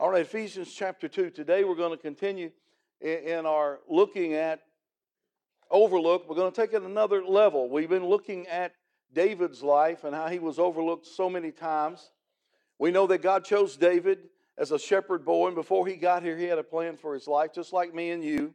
All right, Ephesians chapter 2. Today we're going to continue in our looking at overlook. We're going to take it another level. We've been looking at David's life and how he was overlooked so many times. We know that God chose David as a shepherd boy, and before he got here, he had a plan for his life, just like me and you.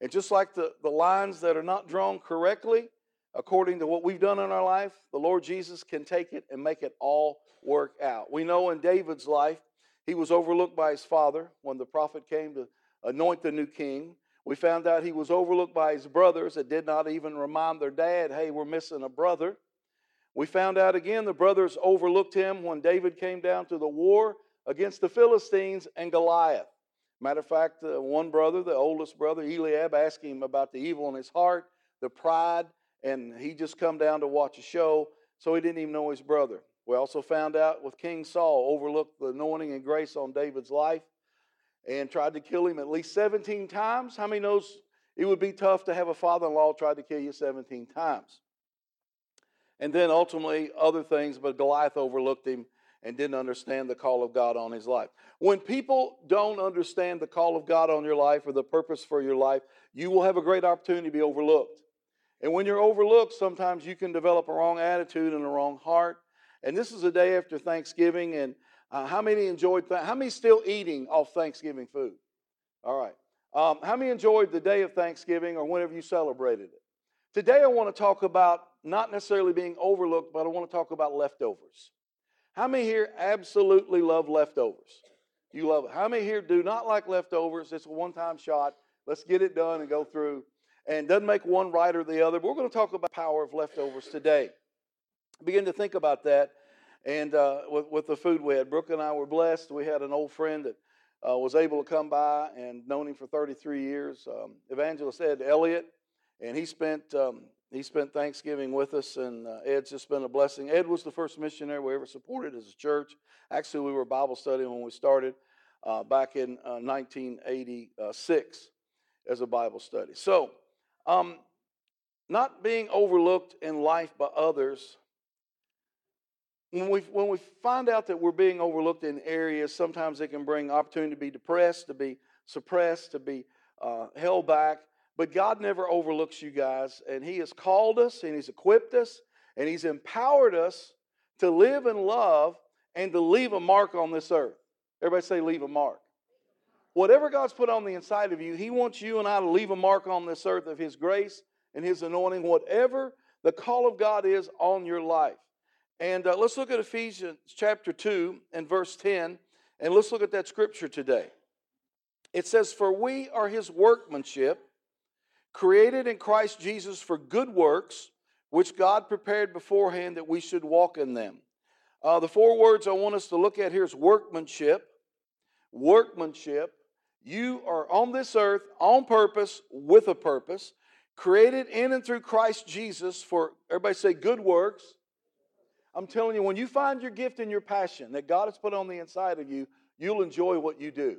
And just like the, the lines that are not drawn correctly, according to what we've done in our life, the Lord Jesus can take it and make it all work out. We know in David's life, he was overlooked by his father when the prophet came to anoint the new king. We found out he was overlooked by his brothers that did not even remind their dad, hey, we're missing a brother. We found out again the brothers overlooked him when David came down to the war against the Philistines and Goliath. Matter of fact, uh, one brother, the oldest brother, Eliab, asked him about the evil in his heart, the pride, and he just come down to watch a show, so he didn't even know his brother. We also found out with King Saul overlooked the anointing and grace on David's life and tried to kill him at least 17 times. How many knows it would be tough to have a father-in-law try to kill you 17 times? And then ultimately other things, but Goliath overlooked him and didn't understand the call of God on his life. When people don't understand the call of God on your life or the purpose for your life, you will have a great opportunity to be overlooked. And when you're overlooked, sometimes you can develop a wrong attitude and a wrong heart. And this is a day after Thanksgiving, and uh, how many enjoyed? Th- how many still eating off Thanksgiving food? All right. Um, how many enjoyed the day of Thanksgiving or whenever you celebrated it? Today, I want to talk about not necessarily being overlooked, but I want to talk about leftovers. How many here absolutely love leftovers? You love it. How many here do not like leftovers? It's a one time shot. Let's get it done and go through. And doesn't make one right or the other. But we're going to talk about power of leftovers today begin to think about that. And uh, with, with, the food we had, Brooke and I were blessed. We had an old friend that uh, was able to come by and known him for 33 years, um, Evangelist Ed Elliott, and he spent um, he spent Thanksgiving with us, and uh, Ed's just been a blessing. Ed was the first missionary we ever supported as a church. Actually, we were Bible study when we started uh, back in 1986 uh, as a Bible study. So, um, not being overlooked in life by others when we, when we find out that we're being overlooked in areas, sometimes it can bring opportunity to be depressed, to be suppressed, to be uh, held back. But God never overlooks you guys, and He has called us, and He's equipped us, and He's empowered us to live and love and to leave a mark on this earth. Everybody say, leave a mark. Whatever God's put on the inside of you, He wants you and I to leave a mark on this earth of His grace and His anointing, whatever the call of God is on your life. And uh, let's look at Ephesians chapter 2 and verse 10, and let's look at that scripture today. It says, For we are his workmanship, created in Christ Jesus for good works, which God prepared beforehand that we should walk in them. Uh, the four words I want us to look at here is workmanship. Workmanship. You are on this earth on purpose, with a purpose, created in and through Christ Jesus for, everybody say, good works I'm telling you, when you find your gift and your passion that God has put on the inside of you, you'll enjoy what you do.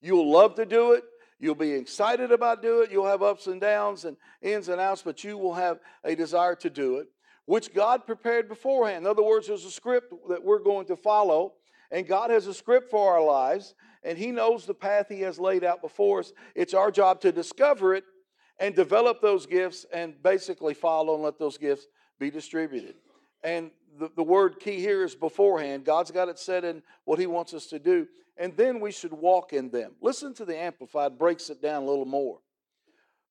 You'll love to do it. You'll be excited about doing it. You'll have ups and downs and ins and outs, but you will have a desire to do it, which God prepared beforehand. In other words, there's a script that we're going to follow, and God has a script for our lives, and He knows the path He has laid out before us. It's our job to discover it and develop those gifts and basically follow and let those gifts be distributed. And the, the word key here is beforehand. God's got it set in what He wants us to do. And then we should walk in them. Listen to the Amplified, breaks it down a little more.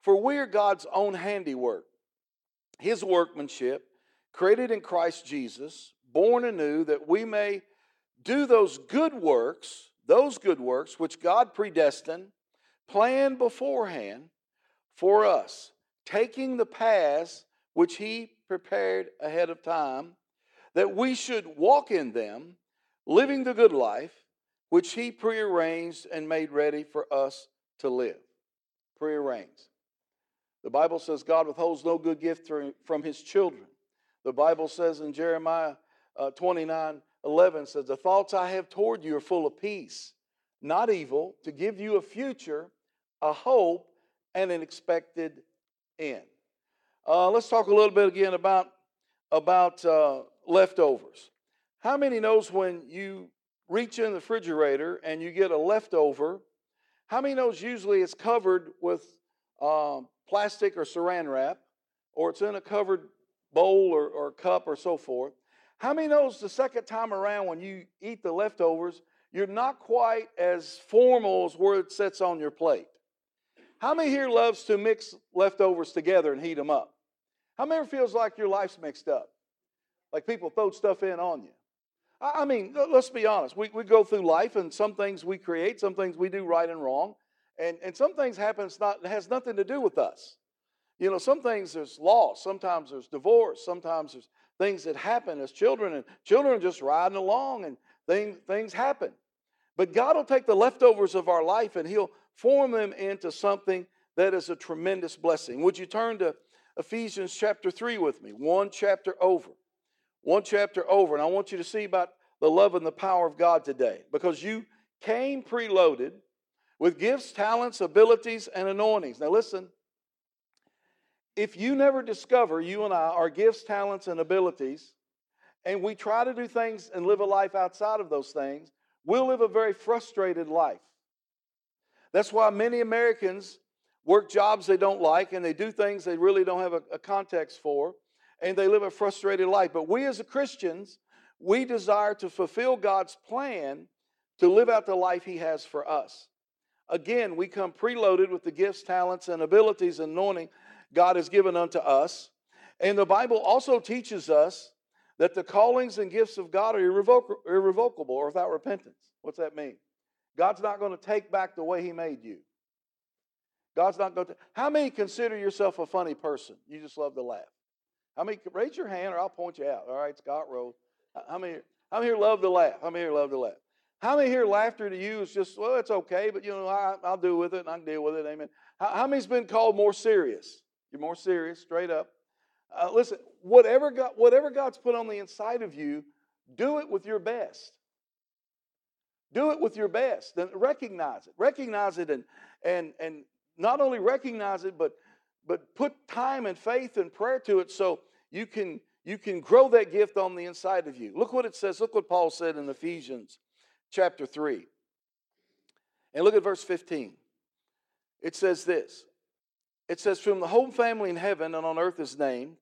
For we are God's own handiwork, His workmanship, created in Christ Jesus, born anew, that we may do those good works, those good works which God predestined, planned beforehand for us, taking the paths which He prepared ahead of time that we should walk in them, living the good life which He prearranged and made ready for us to live. Prearranged. The Bible says God withholds no good gift from His children. The Bible says in Jeremiah uh, 29 11 says, The thoughts I have toward you are full of peace, not evil, to give you a future, a hope, and an expected end. Uh, let's talk a little bit again about, about uh, leftovers. How many knows when you reach in the refrigerator and you get a leftover, how many knows usually it's covered with um, plastic or saran wrap, or it's in a covered bowl or, or cup or so forth? How many knows the second time around when you eat the leftovers, you're not quite as formal as where it sits on your plate? How many here loves to mix leftovers together and heat them up? How many feels like your life's mixed up? Like people throw stuff in on you. I mean, let's be honest. We, we go through life, and some things we create, some things we do right and wrong, and, and some things happen not has nothing to do with us. You know, some things there's loss, sometimes there's divorce, sometimes there's things that happen as children, and children just riding along, and things things happen. But God will take the leftovers of our life and He'll form them into something that is a tremendous blessing. Would you turn to Ephesians chapter 3 with me? One chapter over. One chapter over. And I want you to see about the love and the power of God today because you came preloaded with gifts, talents, abilities, and anointings. Now, listen, if you never discover, you and I, our gifts, talents, and abilities, and we try to do things and live a life outside of those things, we'll live a very frustrated life. That's why many Americans work jobs they don't like and they do things they really don't have a, a context for and they live a frustrated life. But we as Christians, we desire to fulfill God's plan to live out the life He has for us. Again, we come preloaded with the gifts, talents, and abilities and anointing God has given unto us. And the Bible also teaches us that the callings and gifts of God are irrevoc- irrevocable or without repentance. What's that mean? God's not going to take back the way He made you. God's not going to. How many consider yourself a funny person? You just love to laugh. How many? Raise your hand, or I'll point you out. All right, Scott Rose. How many? How many here love to laugh? How many here love to laugh? How many here laughter to you is just well, it's okay, but you know I, will deal with it and I can deal with it. Amen. How, how many's been called more serious? You're more serious, straight up. Uh, listen, whatever God, whatever God's put on the inside of you, do it with your best. Do it with your best. Then recognize it. Recognize it and and and not only recognize it, but but put time and faith and prayer to it so you can you can grow that gift on the inside of you. Look what it says. Look what Paul said in Ephesians chapter 3. And look at verse 15. It says this. It says, From the whole family in heaven and on earth is named,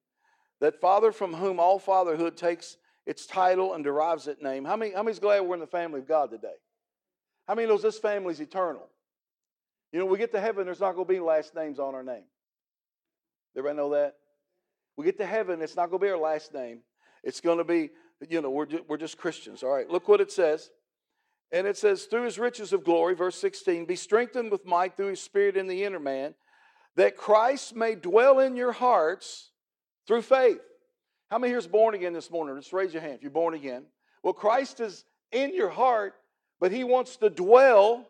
that Father from whom all fatherhood takes its title and derives its name. How many, how many's glad we're in the family of God today? How many knows this family is eternal? You know, we get to heaven, there's not going to be last names on our name. Everybody know that? We get to heaven, it's not going to be our last name. It's going to be, you know, we're, we're just Christians. All right, look what it says. And it says, through his riches of glory, verse 16, be strengthened with might through his spirit in the inner man, that Christ may dwell in your hearts through faith. How many here is born again this morning? Just raise your hand if you're born again. Well, Christ is in your heart, but he wants to dwell.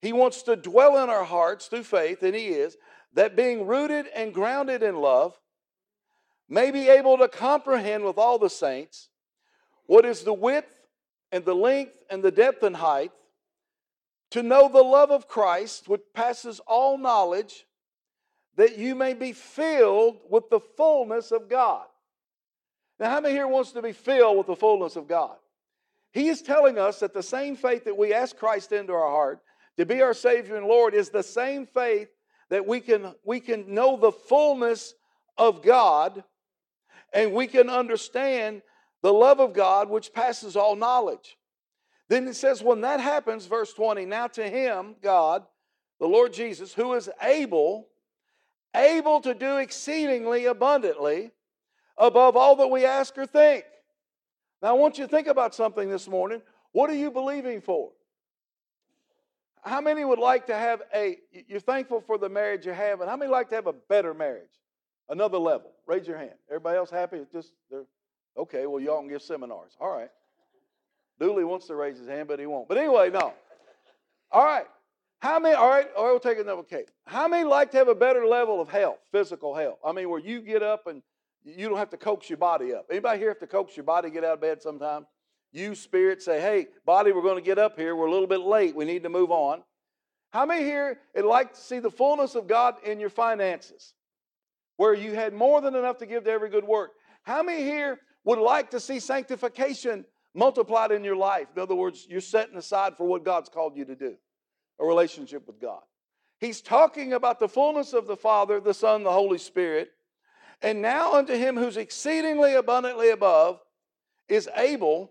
He wants to dwell in our hearts through faith, and he is, that being rooted and grounded in love, may be able to comprehend with all the saints what is the width and the length and the depth and height, to know the love of Christ, which passes all knowledge, that you may be filled with the fullness of God. Now, how many here wants to be filled with the fullness of God? He is telling us that the same faith that we ask Christ into our heart to be our Savior and Lord is the same faith that we can, we can know the fullness of God and we can understand the love of God which passes all knowledge. Then it says, when that happens, verse 20, now to him, God, the Lord Jesus, who is able, able to do exceedingly abundantly above all that we ask or think. Now, I want you to think about something this morning. What are you believing for? How many would like to have a, you're thankful for the marriage you have, and how many like to have a better marriage? Another level. Raise your hand. Everybody else happy? Just, they're, okay, well, y'all can give seminars. All right. Dooley wants to raise his hand, but he won't. But anyway, no. All right. How many, all right, all right, we'll take another case. How many like to have a better level of health, physical health? I mean, where you get up and you don't have to coax your body up. Anybody here have to coax your body get out of bed sometime? You, spirit, say, hey, body, we're going to get up here. We're a little bit late. We need to move on. How many here would like to see the fullness of God in your finances? Where you had more than enough to give to every good work. How many here would like to see sanctification multiplied in your life. In other words, you're setting aside for what God's called you to do a relationship with God. He's talking about the fullness of the Father, the Son, the Holy Spirit. And now unto him who's exceedingly abundantly above is able,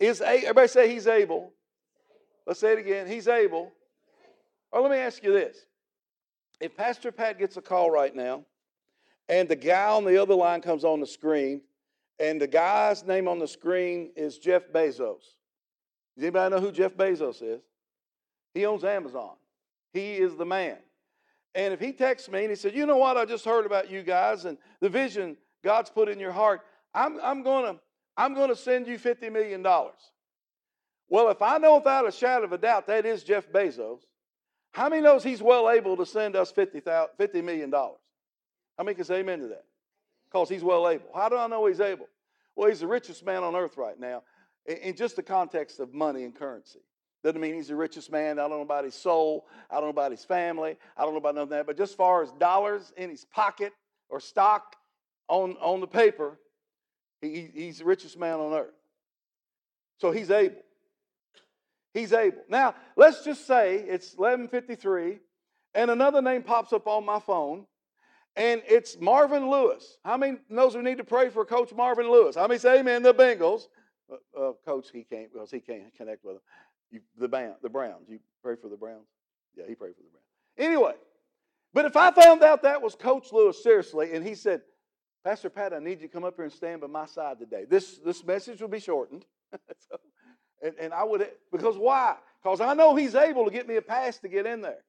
is a, everybody say he's able. Let's say it again. He's able. Or let me ask you this. If Pastor Pat gets a call right now, and the guy on the other line comes on the screen, and the guy's name on the screen is Jeff Bezos. Does anybody know who Jeff Bezos is? He owns Amazon. He is the man. And if he texts me and he said, You know what? I just heard about you guys and the vision God's put in your heart. I'm, I'm going to I'm going to send you $50 million. Well, if I know without a shadow of a doubt that is Jeff Bezos, how many knows he's well able to send us $50, $50 million? How many can say amen to that? Because he's well able. How do I know he's able? Well, he's the richest man on earth right now in just the context of money and currency. Doesn't mean he's the richest man. I don't know about his soul. I don't know about his family. I don't know about of that. But just far as dollars in his pocket or stock on, on the paper, he, he's the richest man on earth. So he's able. He's able. Now, let's just say it's 1153 and another name pops up on my phone and it's Marvin Lewis. How many knows we need to pray for Coach Marvin Lewis? How many say amen? The Bengals. Uh, uh, Coach, he can't because he can't connect with them. You, the, band, the Browns. You pray for the Browns? Yeah, he prayed for the Browns. Anyway, but if I found out that was Coach Lewis, seriously, and he said, Pastor Pat, I need you to come up here and stand by my side today. This, this message will be shortened. so, and, and I would, because why? Because I know he's able to get me a pass to get in there.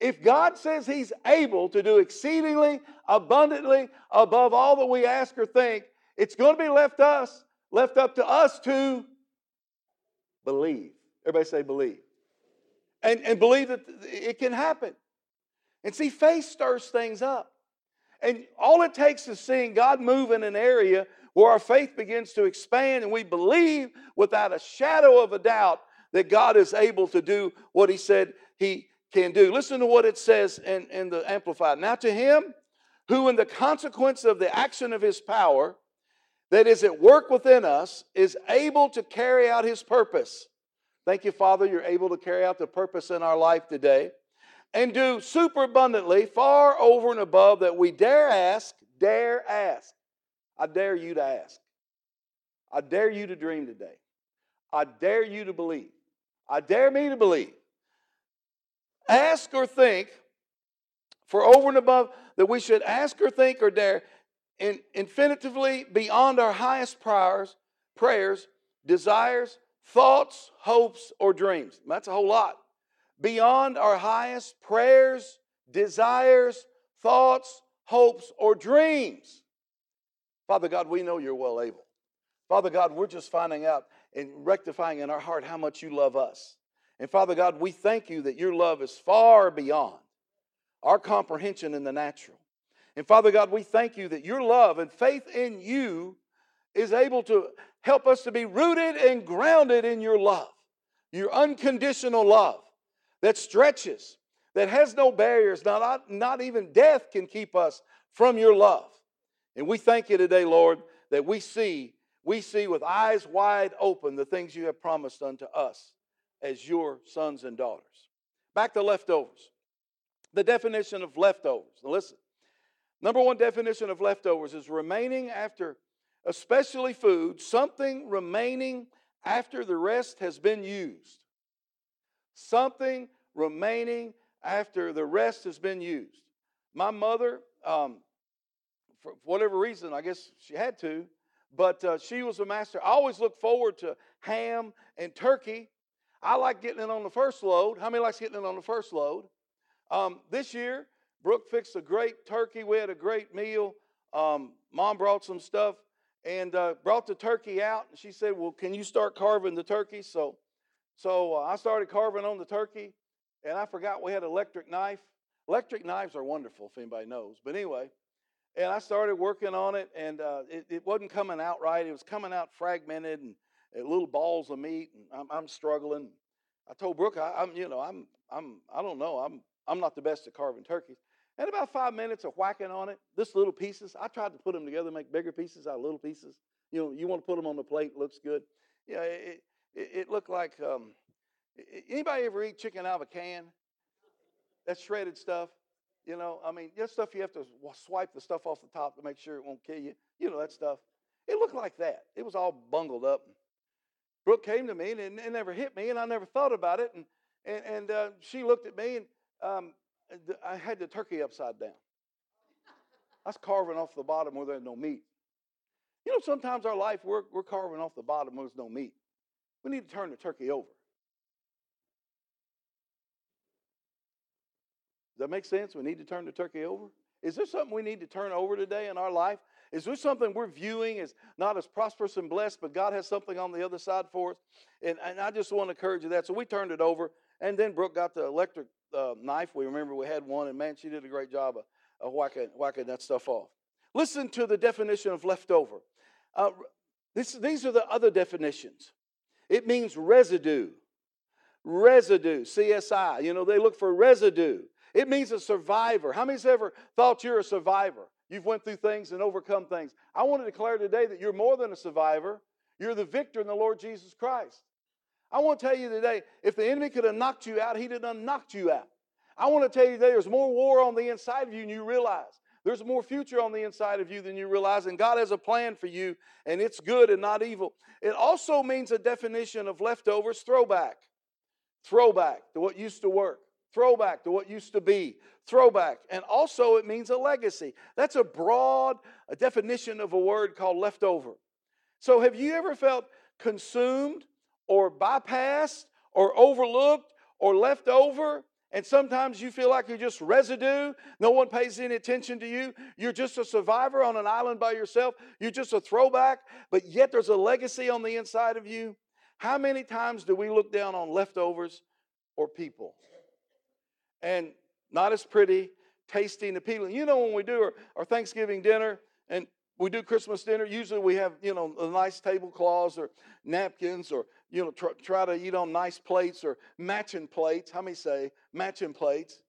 If God says he's able to do exceedingly abundantly above all that we ask or think, it's going to be left us, left up to us to believe. Everybody say believe. And, and believe that it can happen. And see, faith stirs things up. And all it takes is seeing God move in an area where our faith begins to expand and we believe without a shadow of a doubt that God is able to do what He said He can do. Listen to what it says in, in the Amplified. Now, to Him who, in the consequence of the action of His power that is at work within us, is able to carry out His purpose Thank you, Father, you're able to carry out the purpose in our life today and do super abundantly, far over and above that we dare ask, dare ask. I dare you to ask. I dare you to dream today. I dare you to believe. I dare me to believe. Ask or think for over and above that we should ask or think or dare in, infinitively beyond our highest prayers, prayers, desires, thoughts, hopes, or dreams. That's a whole lot. Beyond our highest prayers, desires, thoughts, hopes, or dreams. Father God, we know you're well able. Father God, we're just finding out and rectifying in our heart how much you love us. And Father God, we thank you that your love is far beyond our comprehension in the natural. And Father God, we thank you that your love and faith in you is able to help us to be rooted and grounded in your love, your unconditional love that stretches, that has no barriers, not, not even death can keep us from your love. And we thank you today, Lord, that we see, we see with eyes wide open the things you have promised unto us as your sons and daughters. Back to leftovers. The definition of leftovers. Now listen. Number one definition of leftovers is remaining after especially food, something remaining after the rest has been used. Something remaining after the rest has been used. My mother, um, for whatever reason, I guess she had to, but uh, she was a master. I always look forward to ham and turkey. I like getting it on the first load. How many likes getting it on the first load? Um, this year, Brooke fixed a great turkey. We had a great meal. Um, Mom brought some stuff and uh, brought the turkey out. And she said, "Well, can you start carving the turkey?" So, so uh, I started carving on the turkey, and I forgot we had electric knife. Electric knives are wonderful, if anybody knows. But anyway, and I started working on it, and uh, it, it, wasn't coming out right. It was coming out fragmented and, and little balls of meat, and I'm, I'm struggling. I told Brooke, I, am you know, I'm, I'm, I don't know, I'm, I'm not the best at carving turkeys. And about five minutes of whacking on it, this little pieces, I tried to put them together, make bigger pieces out of little pieces. You know, you want to put them on the plate, looks good. Yeah, it, it, it looked like um, anybody ever eat chicken out of a can? That shredded stuff. You know, I mean, that stuff you have to swipe the stuff off the top to make sure it won't kill you. You know that stuff. It looked like that. It was all bungled up. Brooke came to me and it, never hit me, and I never thought about it. And and, and uh, she looked at me, and um, I had the turkey upside down. I was carving off the bottom where there's no meat. You know, sometimes our life we're, we're carving off the bottom where there's no meat. We need to turn the turkey over. Does that make sense? We need to turn the turkey over. Is there something we need to turn over today in our life? Is there something we're viewing as not as prosperous and blessed, but God has something on the other side for us? And, and I just want to encourage you that. So we turned it over, and then Brooke got the electric uh, knife. We remember we had one, and man, she did a great job of, of whacking, whacking that stuff off. Listen to the definition of leftover. Uh, this, these are the other definitions. It means residue. Residue, CSI. You know, they look for residue. It means a survivor. How many's ever thought you're a survivor? You've went through things and overcome things. I want to declare today that you're more than a survivor. You're the victor in the Lord Jesus Christ. I want to tell you today, if the enemy could have knocked you out, he'd have knocked you out. I want to tell you today, there's more war on the inside of you than you realize. There's more future on the inside of you than you realize, and God has a plan for you, and it's good and not evil. It also means a definition of leftovers throwback. Throwback to what used to work, throwback to what used to be, throwback. And also, it means a legacy. That's a broad a definition of a word called leftover. So, have you ever felt consumed or bypassed or overlooked or left over and sometimes you feel like you're just residue. No one pays any attention to you. You're just a survivor on an island by yourself. You're just a throwback, but yet there's a legacy on the inside of you. How many times do we look down on leftovers or people? And not as pretty, tasty, and appealing. You know, when we do our, our Thanksgiving dinner, and we do Christmas dinner, usually we have, you know, nice tablecloths or napkins or, you know, try, try to eat on nice plates or matching plates. How many say matching plates?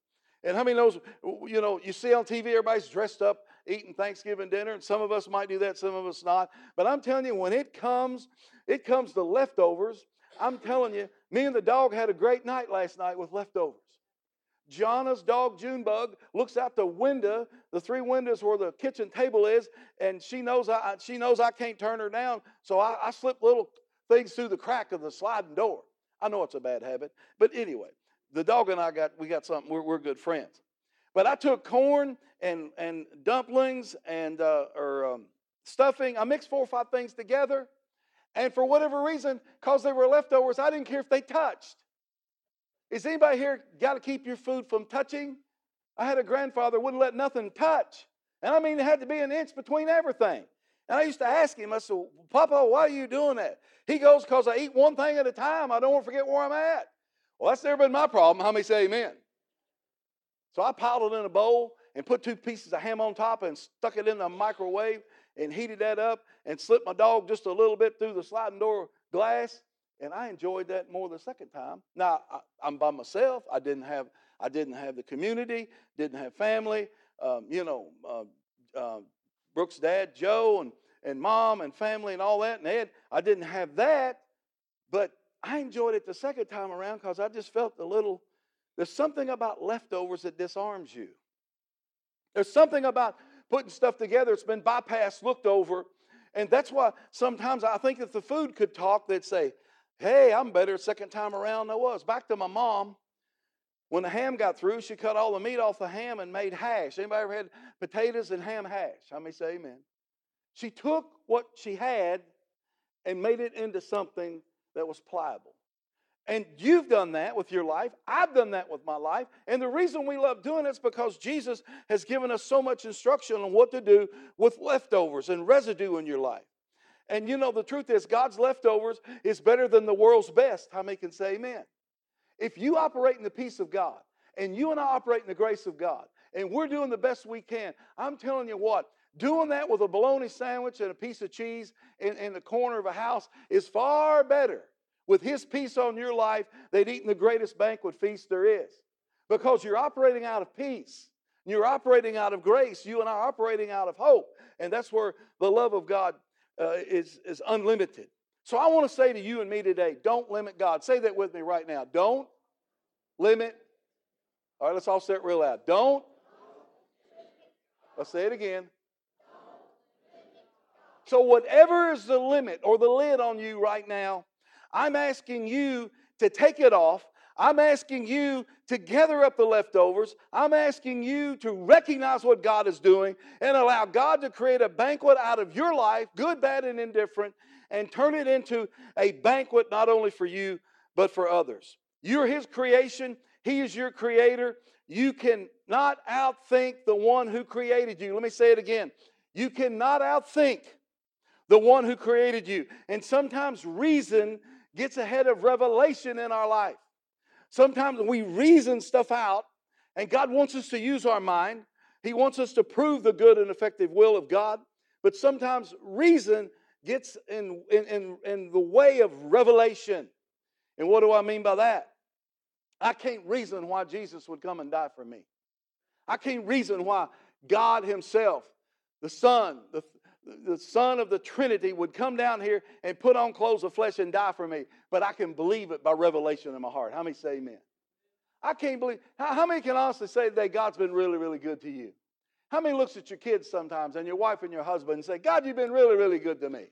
And how many knows, you know, you see on TV everybody's dressed up eating Thanksgiving dinner, and some of us might do that, some of us not. But I'm telling you, when it comes, it comes to leftovers. I'm telling you, me and the dog had a great night last night with leftovers. Jana's dog Junebug looks out the window, the three windows where the kitchen table is, and she knows I she knows I can't turn her down. So I, I slip little things through the crack of the sliding door. I know it's a bad habit, but anyway, the dog and I got we got something. We're, we're good friends. But I took corn and and dumplings and uh, or um, stuffing. I mixed four or five things together, and for whatever reason, because they were leftovers, I didn't care if they touched. Is anybody here got to keep your food from touching? I had a grandfather wouldn't let nothing touch. And I mean, it had to be an inch between everything. And I used to ask him, I said, Papa, why are you doing that? He goes, because I eat one thing at a time. I don't want to forget where I'm at. Well, that's never been my problem. How many say amen? So I piled it in a bowl and put two pieces of ham on top and stuck it in the microwave and heated that up and slipped my dog just a little bit through the sliding door glass and I enjoyed that more the second time. Now I, am by myself. I didn't have I didn't have the community, didn't have family. Um, you know, uh, uh, Brooke's dad, Joe, and and mom and family and all that, and Ed. I didn't have that, but I enjoyed it the second time around because I just felt a little. There's something about leftovers that disarms you. There's something about putting stuff together. It's been bypassed, looked over, and that's why sometimes I think if the food could talk, they'd say, Hey, I'm better second time around than I was. Back to my mom. When the ham got through, she cut all the meat off the ham and made hash. Anybody ever had potatoes and ham hash? How many say amen? She took what she had and made it into something that was pliable. And you've done that with your life. I've done that with my life. And the reason we love doing it is because Jesus has given us so much instruction on what to do with leftovers and residue in your life. And you know, the truth is, God's leftovers is better than the world's best. How many can say amen? If you operate in the peace of God, and you and I operate in the grace of God, and we're doing the best we can, I'm telling you what, doing that with a bologna sandwich and a piece of cheese in, in the corner of a house is far better with His peace on your life than eating the greatest banquet feast there is. Because you're operating out of peace. You're operating out of grace. You and I are operating out of hope. And that's where the love of God uh, is, is unlimited. So I want to say to you and me today don't limit God. Say that with me right now. Don't limit. All right, let's all say it real loud. Don't. Let's say it again. So, whatever is the limit or the lid on you right now, I'm asking you to take it off. I'm asking you to gather up the leftovers. I'm asking you to recognize what God is doing and allow God to create a banquet out of your life, good, bad, and indifferent, and turn it into a banquet not only for you, but for others. You're His creation, He is your creator. You cannot outthink the one who created you. Let me say it again. You cannot outthink the one who created you. And sometimes reason gets ahead of revelation in our life. Sometimes we reason stuff out, and God wants us to use our mind. He wants us to prove the good and effective will of God. But sometimes reason gets in, in, in, in the way of revelation. And what do I mean by that? I can't reason why Jesus would come and die for me. I can't reason why God Himself, the Son, the, the Son of the Trinity would come down here and put on clothes of flesh and die for me, but I can believe it by revelation in my heart. How many say amen? I can't believe. How, how many can honestly say today God's been really, really good to you? How many looks at your kids sometimes and your wife and your husband and say, God, you've been really, really good to me?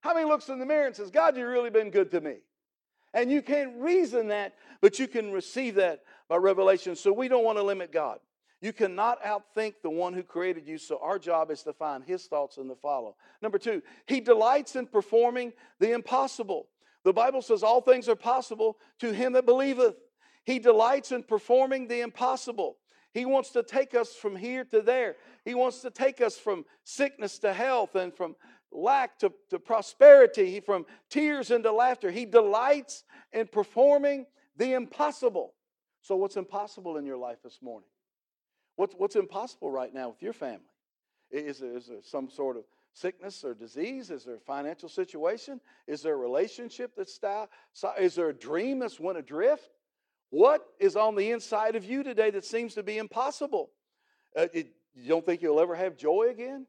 How many looks in the mirror and says, God, you've really been good to me? And you can't reason that, but you can receive that by revelation. So we don't want to limit God. You cannot outthink the one who created you, so our job is to find his thoughts and to follow. Number two, he delights in performing the impossible. The Bible says all things are possible to him that believeth. He delights in performing the impossible. He wants to take us from here to there. He wants to take us from sickness to health and from lack to, to prosperity, from tears into laughter. He delights in performing the impossible. So, what's impossible in your life this morning? What's, what's impossible right now with your family? Is is there some sort of sickness or disease? Is there a financial situation? Is there a relationship that's style? Is there a dream that's went adrift? What is on the inside of you today that seems to be impossible? Uh, it, you don't think you'll ever have joy again?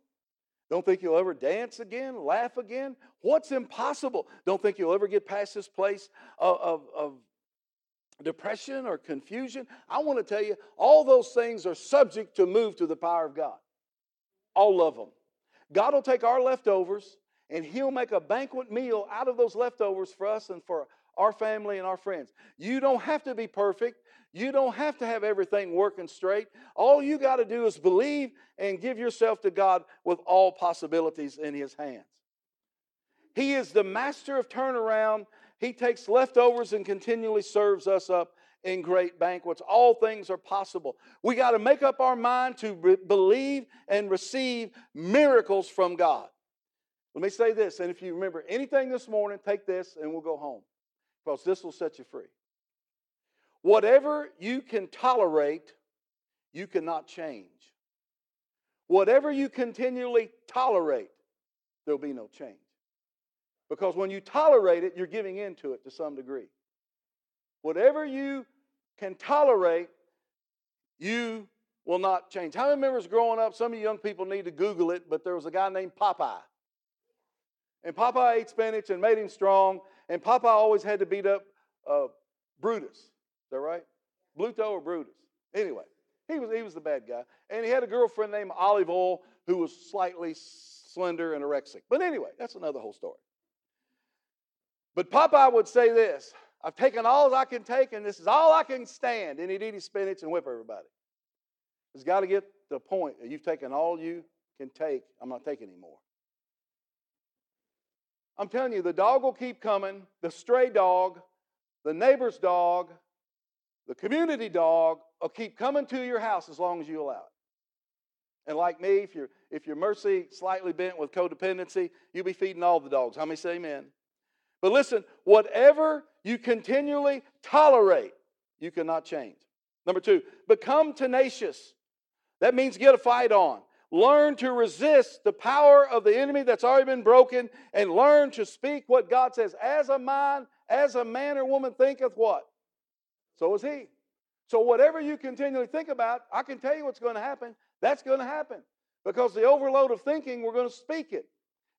Don't think you'll ever dance again, laugh again? What's impossible? Don't think you'll ever get past this place of, of, of depression or confusion, I want to tell you, all those things are subject to move to the power of God. All of them. God will take our leftovers and He'll make a banquet meal out of those leftovers for us and for our family and our friends. You don't have to be perfect. You don't have to have everything working straight. All you got to do is believe and give yourself to God with all possibilities in His hands. He is the master of turnaround he takes leftovers and continually serves us up in great banquets. All things are possible. We got to make up our mind to re- believe and receive miracles from God. Let me say this, and if you remember anything this morning, take this and we'll go home because this will set you free. Whatever you can tolerate, you cannot change. Whatever you continually tolerate, there'll be no change. Because when you tolerate it, you're giving in to it to some degree. Whatever you can tolerate, you will not change. How many members growing up? Some of you young people need to Google it, but there was a guy named Popeye. And Popeye ate spinach and made him strong, and Popeye always had to beat up uh, Brutus. Is that right? Bluto or Brutus? Anyway, he was, he was the bad guy. And he had a girlfriend named Olive Oyl who was slightly slender and anorexic. But anyway, that's another whole story. But Popeye would say this I've taken all I can take, and this is all I can stand. And he'd eat his spinach and whip everybody. It's got to get to the point that you've taken all you can take. I'm not taking anymore. I'm telling you, the dog will keep coming, the stray dog, the neighbor's dog, the community dog will keep coming to your house as long as you allow it. And like me, if you're if you're mercy slightly bent with codependency, you'll be feeding all the dogs. How many say amen? But listen, whatever you continually tolerate, you cannot change. Number two, become tenacious. That means get a fight on. Learn to resist the power of the enemy that's already been broken and learn to speak what God says. As a mind, as a man or woman thinketh what? So is he. So whatever you continually think about, I can tell you what's going to happen. That's going to happen. Because the overload of thinking, we're going to speak it.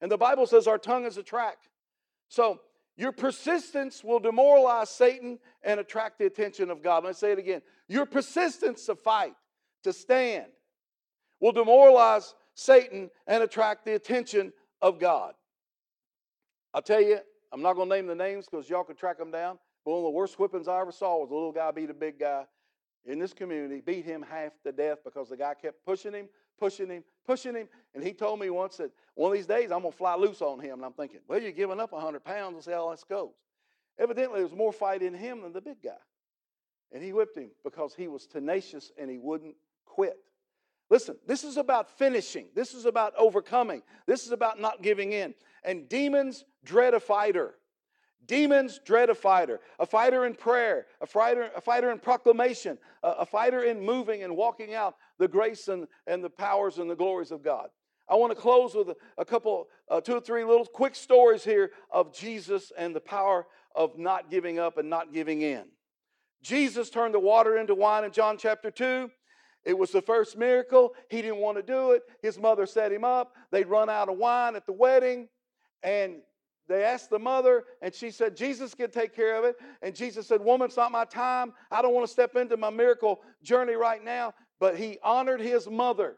And the Bible says our tongue is a track. So, your persistence will demoralize Satan and attract the attention of God. Let me say it again. Your persistence to fight, to stand, will demoralize Satan and attract the attention of God. I'll tell you, I'm not going to name the names because y'all can track them down. But one of the worst whippings I ever saw was a little guy beat a big guy in this community, beat him half to death because the guy kept pushing him, pushing him, pushing him. And he told me once that one of these days I'm going to fly loose on him. And I'm thinking, well, you're giving up 100 pounds and see how this goes. Evidently, there was more fight in him than the big guy. And he whipped him because he was tenacious and he wouldn't quit. Listen, this is about finishing. This is about overcoming. This is about not giving in. And demons dread a fighter. Demons dread a fighter. A fighter in prayer, a fighter, a fighter in proclamation, a, a fighter in moving and walking out the grace and, and the powers and the glories of God. I want to close with a, a couple, uh, two or three little quick stories here of Jesus and the power of not giving up and not giving in. Jesus turned the water into wine in John chapter 2. It was the first miracle. He didn't want to do it. His mother set him up. They'd run out of wine at the wedding. And they asked the mother, and she said, Jesus can take care of it. And Jesus said, Woman, it's not my time. I don't want to step into my miracle journey right now. But he honored his mother.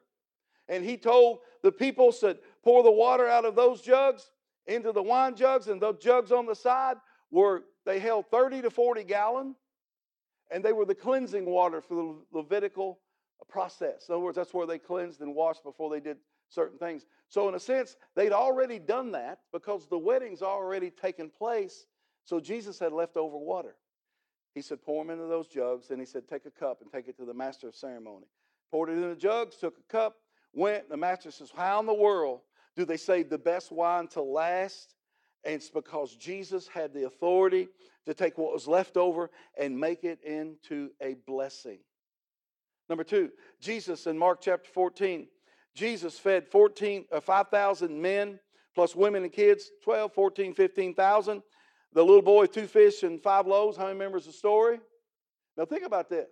And he told the people, said, Pour the water out of those jugs into the wine jugs, and those jugs on the side were, they held 30 to 40 gallon, and they were the cleansing water for the Levitical process. In other words, that's where they cleansed and washed before they did certain things. So, in a sense, they'd already done that because the wedding's already taken place. So, Jesus had leftover water. He said, Pour them into those jugs. And he said, Take a cup and take it to the master of ceremony. Poured it in the jugs, took a cup, went. The master says, How in the world do they save the best wine to last? And it's because Jesus had the authority to take what was left over and make it into a blessing. Number two, Jesus in Mark chapter 14, Jesus fed 14, uh, 5,000 men plus women and kids, 12, 14, 15,000. The little boy, two fish and five loaves. How many remembers the story? Now think about this.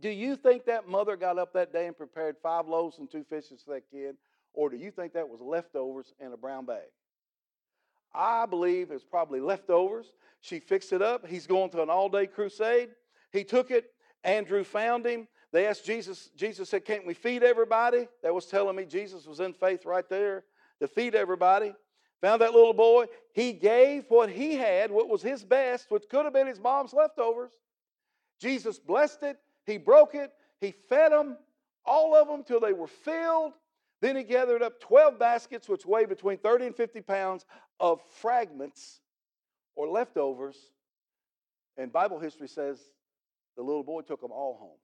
Do you think that mother got up that day and prepared five loaves and two fishes for that kid? Or do you think that was leftovers in a brown bag? I believe it's probably leftovers. She fixed it up. He's going to an all day crusade. He took it, Andrew found him. They asked Jesus, Jesus said, Can't we feed everybody? That was telling me Jesus was in faith right there to feed everybody. Found that little boy. He gave what he had, what was his best, which could have been his mom's leftovers. Jesus blessed it. He broke it. He fed them, all of them, till they were filled. Then he gathered up 12 baskets, which weighed between 30 and 50 pounds, of fragments or leftovers. And Bible history says the little boy took them all home.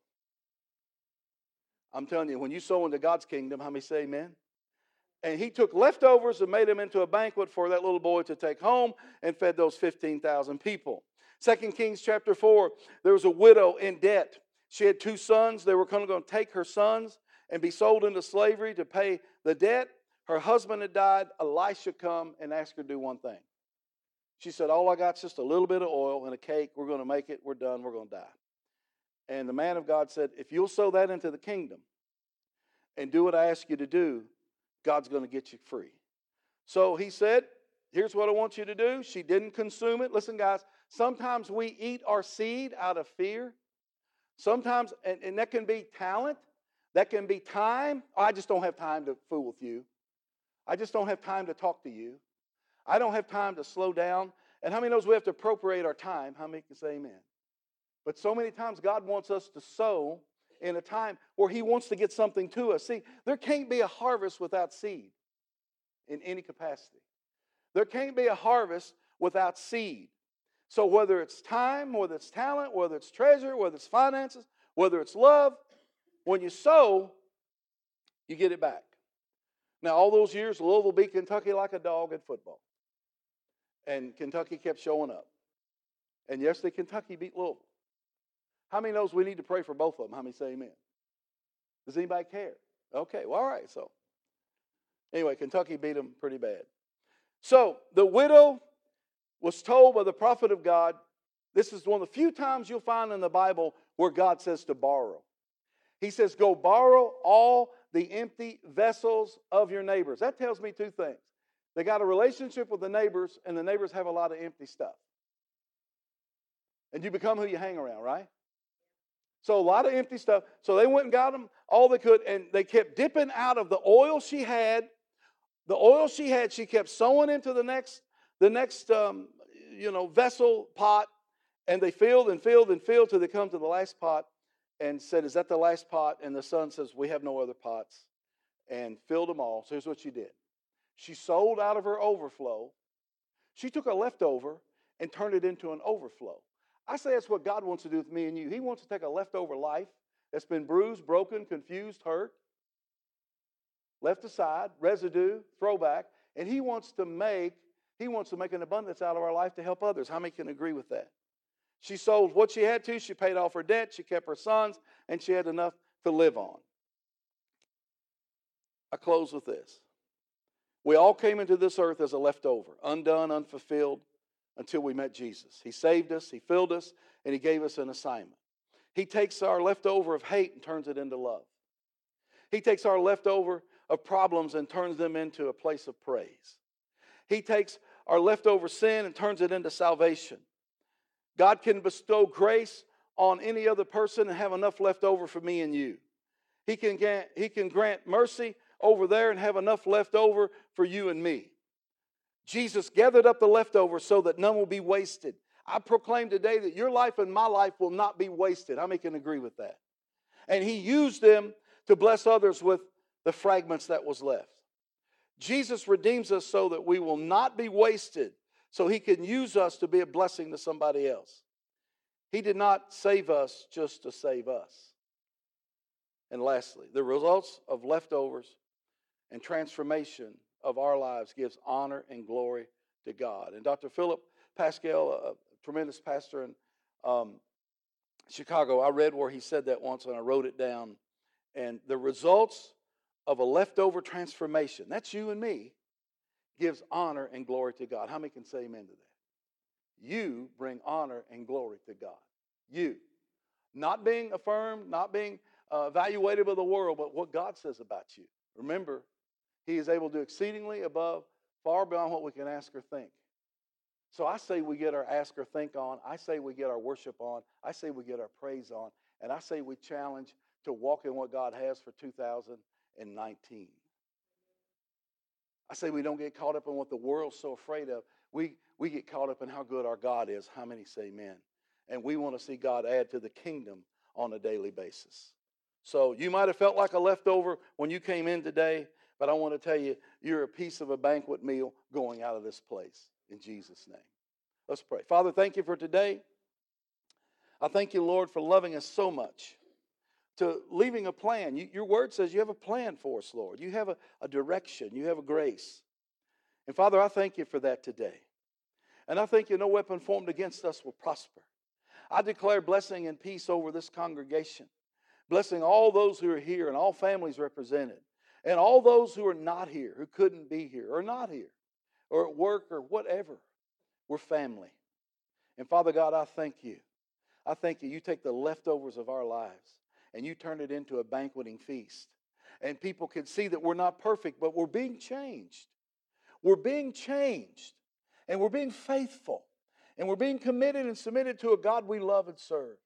I'm telling you, when you sow into God's kingdom, how many say amen? And he took leftovers and made them into a banquet for that little boy to take home and fed those 15,000 people. Second Kings chapter 4, there was a widow in debt. She had two sons. They were going to take her sons and be sold into slavery to pay the debt. Her husband had died. Elisha come and asked her to do one thing. She said, All I got is just a little bit of oil and a cake. We're going to make it. We're done. We're going to die. And the man of God said, If you'll sow that into the kingdom and do what I ask you to do, God's going to get you free. So he said, Here's what I want you to do. She didn't consume it. Listen, guys, sometimes we eat our seed out of fear. Sometimes, and, and that can be talent, that can be time. Oh, I just don't have time to fool with you. I just don't have time to talk to you. I don't have time to slow down. And how many knows we have to appropriate our time? How many can say amen? But so many times God wants us to sow in a time where He wants to get something to us. See, there can't be a harvest without seed in any capacity. There can't be a harvest without seed. So whether it's time, whether it's talent, whether it's treasure, whether it's finances, whether it's love, when you sow, you get it back. Now, all those years, Louisville beat Kentucky like a dog at football. And Kentucky kept showing up. And yesterday, Kentucky beat Louisville. How many knows we need to pray for both of them? How many say amen? Does anybody care? Okay, well, all right. So, anyway, Kentucky beat them pretty bad. So, the widow was told by the prophet of God, this is one of the few times you'll find in the Bible where God says to borrow. He says, Go borrow all the empty vessels of your neighbors. That tells me two things. They got a relationship with the neighbors, and the neighbors have a lot of empty stuff. And you become who you hang around, right? So a lot of empty stuff. So they went and got them all they could, and they kept dipping out of the oil she had. The oil she had, she kept sowing into the next, the next, um, you know, vessel pot, and they filled and filled and filled till they come to the last pot, and said, "Is that the last pot?" And the son says, "We have no other pots," and filled them all. So here's what she did: she sold out of her overflow. She took a leftover and turned it into an overflow. I say that's what God wants to do with me and you. He wants to take a leftover life that's been bruised, broken, confused, hurt, left aside, residue, throwback, and he wants to make he wants to make an abundance out of our life to help others. How many can agree with that? She sold what she had to, she paid off her debt, she kept her sons, and she had enough to live on. I close with this. We all came into this earth as a leftover, undone, unfulfilled, until we met Jesus. He saved us, He filled us, and He gave us an assignment. He takes our leftover of hate and turns it into love. He takes our leftover of problems and turns them into a place of praise. He takes our leftover sin and turns it into salvation. God can bestow grace on any other person and have enough left over for me and you. He can, grant, he can grant mercy over there and have enough left over for you and me. Jesus gathered up the leftovers so that none will be wasted. I proclaim today that your life and my life will not be wasted. How many can agree with that? And he used them to bless others with the fragments that was left. Jesus redeems us so that we will not be wasted, so he can use us to be a blessing to somebody else. He did not save us just to save us. And lastly, the results of leftovers and transformation of our lives gives honor and glory to God. And Dr. Philip Pascal, a tremendous pastor in um, Chicago, I read where he said that once and I wrote it down. And the results of a leftover transformation, that's you and me, gives honor and glory to God. How many can say amen to that? You bring honor and glory to God. You. Not being affirmed, not being uh, evaluated by the world, but what God says about you. Remember, he is able to do exceedingly above, far beyond what we can ask or think. So I say we get our ask or think on. I say we get our worship on. I say we get our praise on. And I say we challenge to walk in what God has for 2019. I say we don't get caught up in what the world's so afraid of. We, we get caught up in how good our God is. How many say amen? And we want to see God add to the kingdom on a daily basis. So you might have felt like a leftover when you came in today. But I want to tell you, you're a piece of a banquet meal going out of this place in Jesus' name. Let's pray. Father, thank you for today. I thank you, Lord, for loving us so much, to leaving a plan. You, your word says you have a plan for us, Lord. You have a, a direction, you have a grace. And Father, I thank you for that today. And I thank you, no weapon formed against us will prosper. I declare blessing and peace over this congregation, blessing all those who are here and all families represented. And all those who are not here, who couldn't be here, or not here, or at work, or whatever, we're family. And Father God, I thank you. I thank you. You take the leftovers of our lives and you turn it into a banqueting feast. And people can see that we're not perfect, but we're being changed. We're being changed. And we're being faithful. And we're being committed and submitted to a God we love and serve.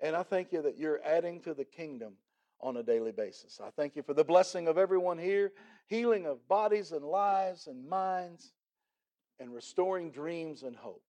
And I thank you that you're adding to the kingdom on a daily basis. I thank you for the blessing of everyone here, healing of bodies and lives and minds, and restoring dreams and hope.